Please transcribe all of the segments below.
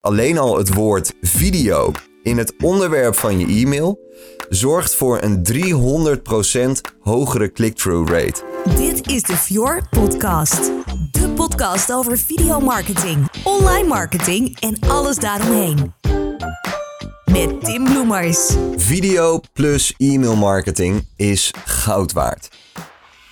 Alleen al het woord video in het onderwerp van je e-mail zorgt voor een 300% hogere click-through rate. Dit is de Fjord Podcast. De podcast over videomarketing, online marketing en alles daaromheen. Met Tim Bloemers. Video plus e-mail marketing is goud waard.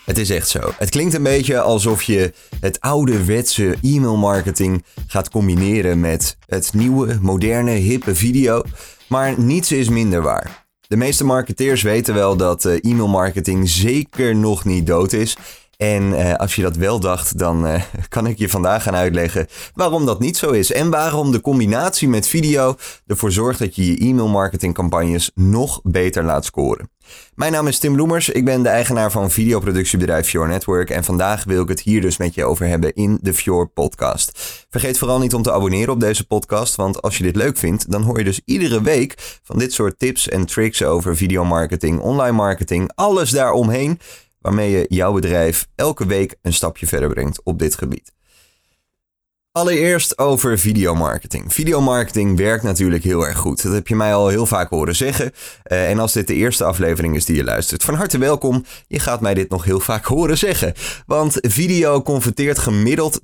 Het is echt zo. Het klinkt een beetje alsof je het ouderwetse e-mail marketing gaat combineren met het nieuwe, moderne, hippe video. Maar niets is minder waar. De meeste marketeers weten wel dat eh, e-mail marketing zeker nog niet dood is. En uh, als je dat wel dacht, dan uh, kan ik je vandaag gaan uitleggen waarom dat niet zo is. En waarom de combinatie met video ervoor zorgt dat je je e-mail marketing campagnes nog beter laat scoren. Mijn naam is Tim Bloemers, ik ben de eigenaar van videoproductiebedrijf Fjord Network en vandaag wil ik het hier dus met je over hebben in de Fjord podcast. Vergeet vooral niet om te abonneren op deze podcast, want als je dit leuk vindt, dan hoor je dus iedere week van dit soort tips en tricks over videomarketing, online marketing, alles daaromheen waarmee je jouw bedrijf elke week een stapje verder brengt op dit gebied. Allereerst over videomarketing. Videomarketing werkt natuurlijk heel erg goed. Dat heb je mij al heel vaak horen zeggen. Uh, en als dit de eerste aflevering is die je luistert, van harte welkom. Je gaat mij dit nog heel vaak horen zeggen. Want video converteert gemiddeld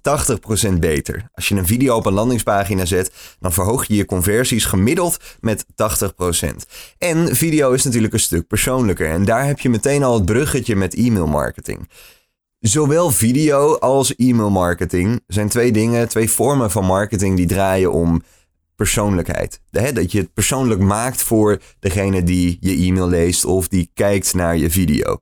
80% beter. Als je een video op een landingspagina zet, dan verhoog je je conversies gemiddeld met 80%. En video is natuurlijk een stuk persoonlijker. En daar heb je meteen al het bruggetje met e-mail marketing. Zowel video als e-mail marketing zijn twee dingen, twee vormen van marketing die draaien om persoonlijkheid. Dat je het persoonlijk maakt voor degene die je e-mail leest of die kijkt naar je video.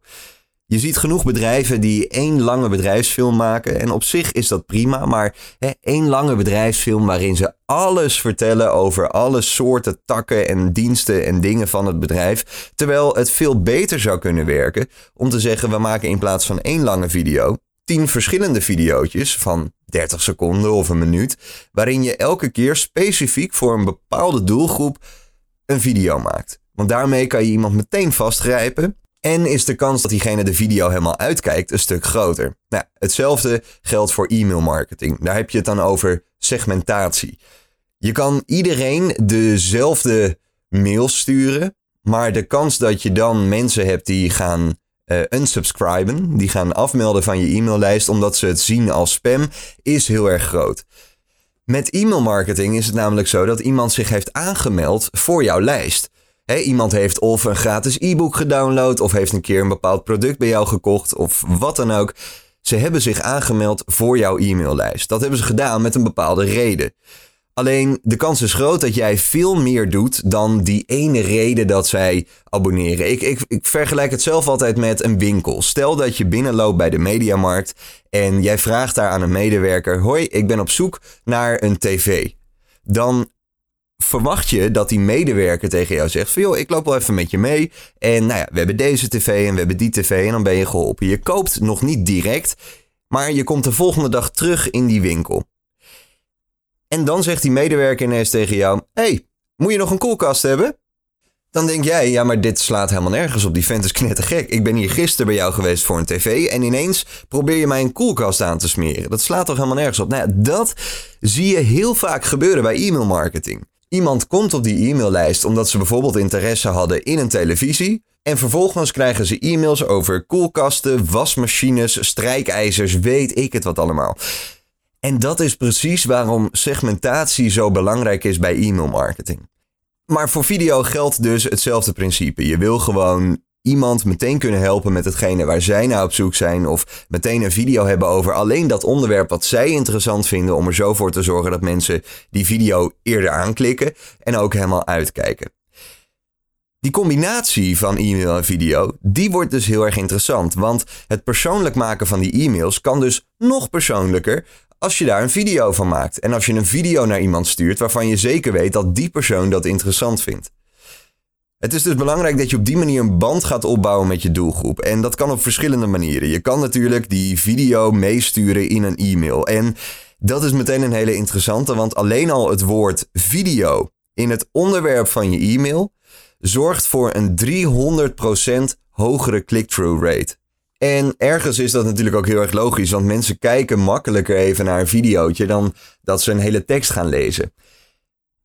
Je ziet genoeg bedrijven die één lange bedrijfsfilm maken. En op zich is dat prima. Maar hè, één lange bedrijfsfilm waarin ze alles vertellen over alle soorten takken en diensten en dingen van het bedrijf. Terwijl het veel beter zou kunnen werken om te zeggen: we maken in plaats van één lange video. tien verschillende video's van 30 seconden of een minuut. Waarin je elke keer specifiek voor een bepaalde doelgroep een video maakt. Want daarmee kan je iemand meteen vastgrijpen en is de kans dat diegene de video helemaal uitkijkt een stuk groter. Nou, hetzelfde geldt voor e-mail marketing. Daar heb je het dan over segmentatie. Je kan iedereen dezelfde mail sturen, maar de kans dat je dan mensen hebt die gaan uh, unsubscriben, die gaan afmelden van je e-maillijst omdat ze het zien als spam, is heel erg groot. Met e-mail marketing is het namelijk zo dat iemand zich heeft aangemeld voor jouw lijst iemand heeft of een gratis e-book gedownload of heeft een keer een bepaald product bij jou gekocht of wat dan ook. Ze hebben zich aangemeld voor jouw e-maillijst. Dat hebben ze gedaan met een bepaalde reden. Alleen de kans is groot dat jij veel meer doet dan die ene reden dat zij abonneren. Ik, ik, ik vergelijk het zelf altijd met een winkel. Stel dat je binnenloopt bij de mediamarkt en jij vraagt daar aan een medewerker: Hoi, ik ben op zoek naar een tv. Dan verwacht je dat die medewerker tegen jou zegt van ik loop wel even met je mee. En nou ja, we hebben deze tv en we hebben die tv en dan ben je geholpen. Je koopt nog niet direct, maar je komt de volgende dag terug in die winkel. En dan zegt die medewerker ineens tegen jou, hey, moet je nog een koelkast hebben? Dan denk jij, ja, maar dit slaat helemaal nergens op. Die vent is knettergek. Ik ben hier gisteren bij jou geweest voor een tv en ineens probeer je mij een koelkast aan te smeren. Dat slaat toch helemaal nergens op? Nou dat zie je heel vaak gebeuren bij e-mail marketing. Iemand komt op die e-maillijst omdat ze bijvoorbeeld interesse hadden in een televisie. En vervolgens krijgen ze e-mails over koelkasten, wasmachines, strijkijzers, weet ik het wat allemaal. En dat is precies waarom segmentatie zo belangrijk is bij e-mail marketing. Maar voor video geldt dus hetzelfde principe. Je wil gewoon iemand meteen kunnen helpen met hetgene waar zij naar op zoek zijn. Of meteen een video hebben over alleen dat onderwerp wat zij interessant vinden. Om er zo voor te zorgen dat mensen die video eerder aanklikken en ook helemaal uitkijken. Die combinatie van e-mail en video, die wordt dus heel erg interessant. Want het persoonlijk maken van die e-mails kan dus nog persoonlijker als je daar een video van maakt. En als je een video naar iemand stuurt waarvan je zeker weet dat die persoon dat interessant vindt. Het is dus belangrijk dat je op die manier een band gaat opbouwen met je doelgroep. En dat kan op verschillende manieren. Je kan natuurlijk die video meesturen in een e-mail. En dat is meteen een hele interessante, want alleen al het woord video in het onderwerp van je e-mail zorgt voor een 300% hogere click-through rate. En ergens is dat natuurlijk ook heel erg logisch, want mensen kijken makkelijker even naar een videootje dan dat ze een hele tekst gaan lezen.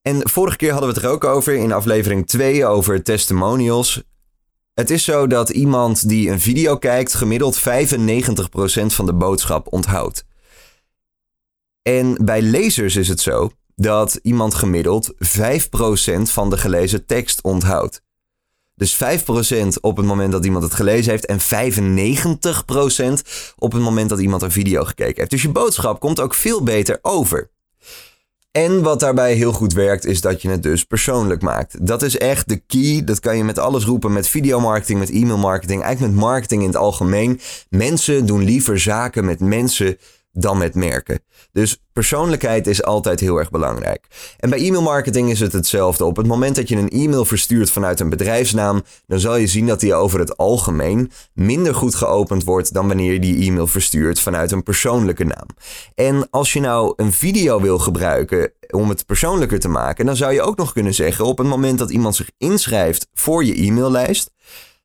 En vorige keer hadden we het er ook over in aflevering 2 over testimonials. Het is zo dat iemand die een video kijkt gemiddeld 95% van de boodschap onthoudt. En bij lezers is het zo dat iemand gemiddeld 5% van de gelezen tekst onthoudt. Dus 5% op het moment dat iemand het gelezen heeft en 95% op het moment dat iemand een video gekeken heeft. Dus je boodschap komt ook veel beter over. En wat daarbij heel goed werkt, is dat je het dus persoonlijk maakt. Dat is echt de key. Dat kan je met alles roepen. Met videomarketing, met e-mailmarketing, eigenlijk met marketing in het algemeen. Mensen doen liever zaken met mensen dan met merken. Dus persoonlijkheid is altijd heel erg belangrijk. En bij e-mailmarketing is het hetzelfde. Op het moment dat je een e-mail verstuurt vanuit een bedrijfsnaam, dan zal je zien dat die over het algemeen minder goed geopend wordt dan wanneer je die e-mail verstuurt vanuit een persoonlijke naam. En als je nou een video wil gebruiken om het persoonlijker te maken, dan zou je ook nog kunnen zeggen op het moment dat iemand zich inschrijft voor je e-maillijst,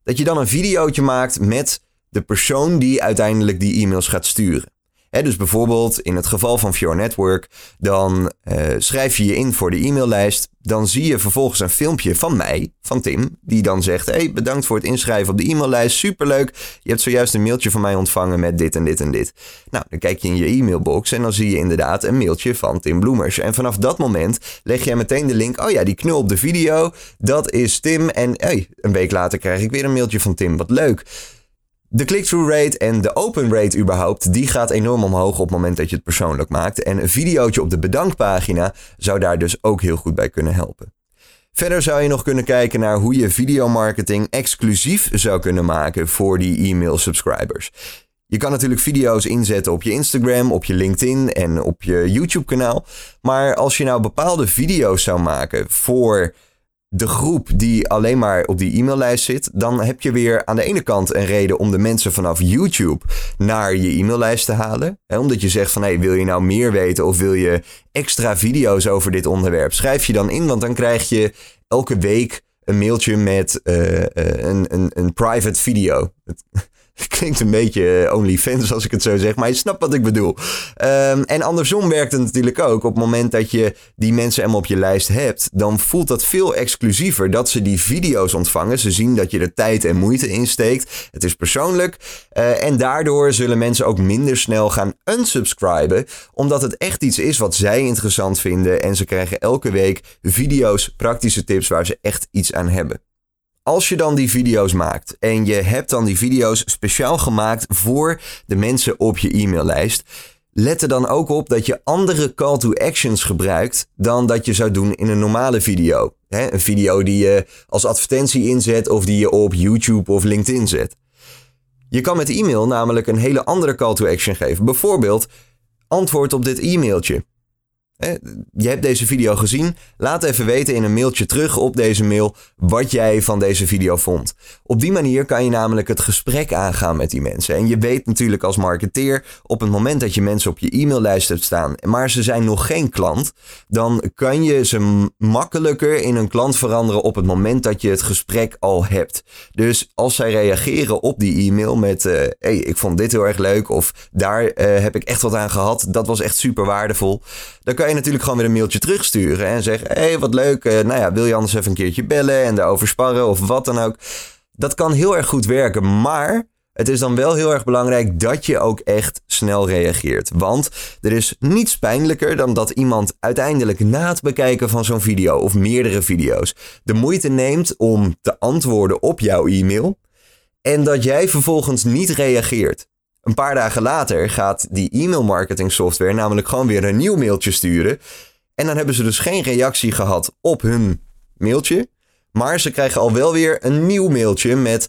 dat je dan een videootje maakt met de persoon die uiteindelijk die e-mails gaat sturen dus bijvoorbeeld in het geval van Fjord Network, dan uh, schrijf je je in voor de e-maillijst. Dan zie je vervolgens een filmpje van mij, van Tim, die dan zegt: Hey, bedankt voor het inschrijven op de e-maillijst. Superleuk. Je hebt zojuist een mailtje van mij ontvangen met dit en dit en dit. Nou, dan kijk je in je e-mailbox en dan zie je inderdaad een mailtje van Tim Bloemers. En vanaf dat moment leg jij meteen de link: Oh ja, die knul op de video, dat is Tim. En hey, een week later krijg ik weer een mailtje van Tim. Wat leuk. De click-through rate en de open rate überhaupt, die gaat enorm omhoog op het moment dat je het persoonlijk maakt. En een videootje op de bedankpagina zou daar dus ook heel goed bij kunnen helpen. Verder zou je nog kunnen kijken naar hoe je videomarketing exclusief zou kunnen maken voor die e-mail subscribers. Je kan natuurlijk video's inzetten op je Instagram, op je LinkedIn en op je YouTube kanaal. Maar als je nou bepaalde video's zou maken voor de groep die alleen maar op die e-maillijst zit, dan heb je weer aan de ene kant een reden om de mensen vanaf YouTube naar je e-maillijst te halen. He, omdat je zegt van hey, wil je nou meer weten of wil je extra video's over dit onderwerp? Schrijf je dan in, want dan krijg je elke week een mailtje met uh, een, een, een private video. Klinkt een beetje eh, OnlyFans als ik het zo zeg, maar je snapt wat ik bedoel. Um, en andersom werkt het natuurlijk ook. Op het moment dat je die mensen helemaal op je lijst hebt, dan voelt dat veel exclusiever dat ze die video's ontvangen. Ze zien dat je er tijd en moeite in steekt. Het is persoonlijk. Uh, en daardoor zullen mensen ook minder snel gaan unsubscriben, omdat het echt iets is wat zij interessant vinden. En ze krijgen elke week video's, praktische tips waar ze echt iets aan hebben. Als je dan die video's maakt en je hebt dan die video's speciaal gemaakt voor de mensen op je e-maillijst, let er dan ook op dat je andere call to actions gebruikt dan dat je zou doen in een normale video. een video die je als advertentie inzet of die je op YouTube of LinkedIn zet. Je kan met e-mail namelijk een hele andere call to action geven. Bijvoorbeeld, antwoord op dit e-mailtje. Je hebt deze video gezien. Laat even weten in een mailtje terug op deze mail wat jij van deze video vond. Op die manier kan je namelijk het gesprek aangaan met die mensen. En je weet natuurlijk als marketeer op het moment dat je mensen op je e-maillijst hebt staan, maar ze zijn nog geen klant, dan kan je ze makkelijker in een klant veranderen op het moment dat je het gesprek al hebt. Dus als zij reageren op die e-mail met uh, hey, ik vond dit heel erg leuk of daar uh, heb ik echt wat aan gehad, dat was echt super waardevol, dan kan je natuurlijk gewoon weer een mailtje terugsturen en zeggen: Hé, hey, wat leuk. Uh, nou ja, wil je anders even een keertje bellen en daarover sparren of wat dan ook. Dat kan heel erg goed werken, maar het is dan wel heel erg belangrijk dat je ook echt snel reageert. Want er is niets pijnlijker dan dat iemand uiteindelijk na het bekijken van zo'n video of meerdere video's de moeite neemt om te antwoorden op jouw e-mail en dat jij vervolgens niet reageert. Een paar dagen later gaat die e-mail marketing software namelijk gewoon weer een nieuw mailtje sturen. En dan hebben ze dus geen reactie gehad op hun mailtje. Maar ze krijgen al wel weer een nieuw mailtje met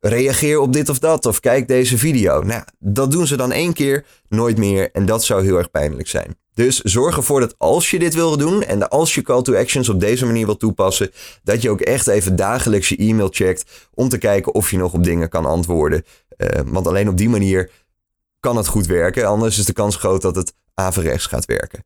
reageer op dit of dat of kijk deze video. Nou, dat doen ze dan één keer, nooit meer en dat zou heel erg pijnlijk zijn. Dus zorg ervoor dat als je dit wil doen en als je call to actions op deze manier wil toepassen, dat je ook echt even dagelijks je e-mail checkt om te kijken of je nog op dingen kan antwoorden. Uh, want alleen op die manier kan het goed werken. Anders is de kans groot dat het averechts gaat werken.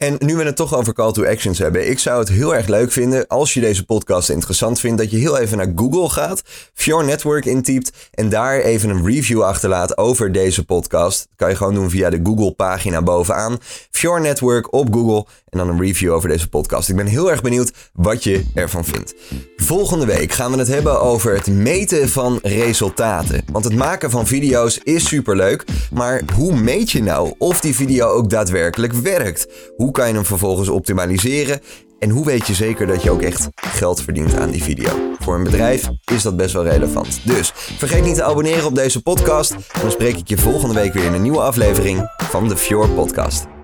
En nu we het toch over call to actions hebben, ik zou het heel erg leuk vinden als je deze podcast interessant vindt, dat je heel even naar Google gaat, Fjord Network intypt en daar even een review achterlaat over deze podcast. Dat kan je gewoon doen via de Google pagina bovenaan. Fjord Network op Google en dan een review over deze podcast. Ik ben heel erg benieuwd wat je ervan vindt. Volgende week gaan we het hebben over het meten van resultaten. Want het maken van video's is superleuk, maar hoe meet je nou of die video ook daadwerkelijk werkt? Hoe kan je hem vervolgens optimaliseren? En hoe weet je zeker dat je ook echt geld verdient aan die video? Voor een bedrijf is dat best wel relevant. Dus vergeet niet te abonneren op deze podcast. Dan spreek ik je volgende week weer in een nieuwe aflevering van de Fjord Podcast.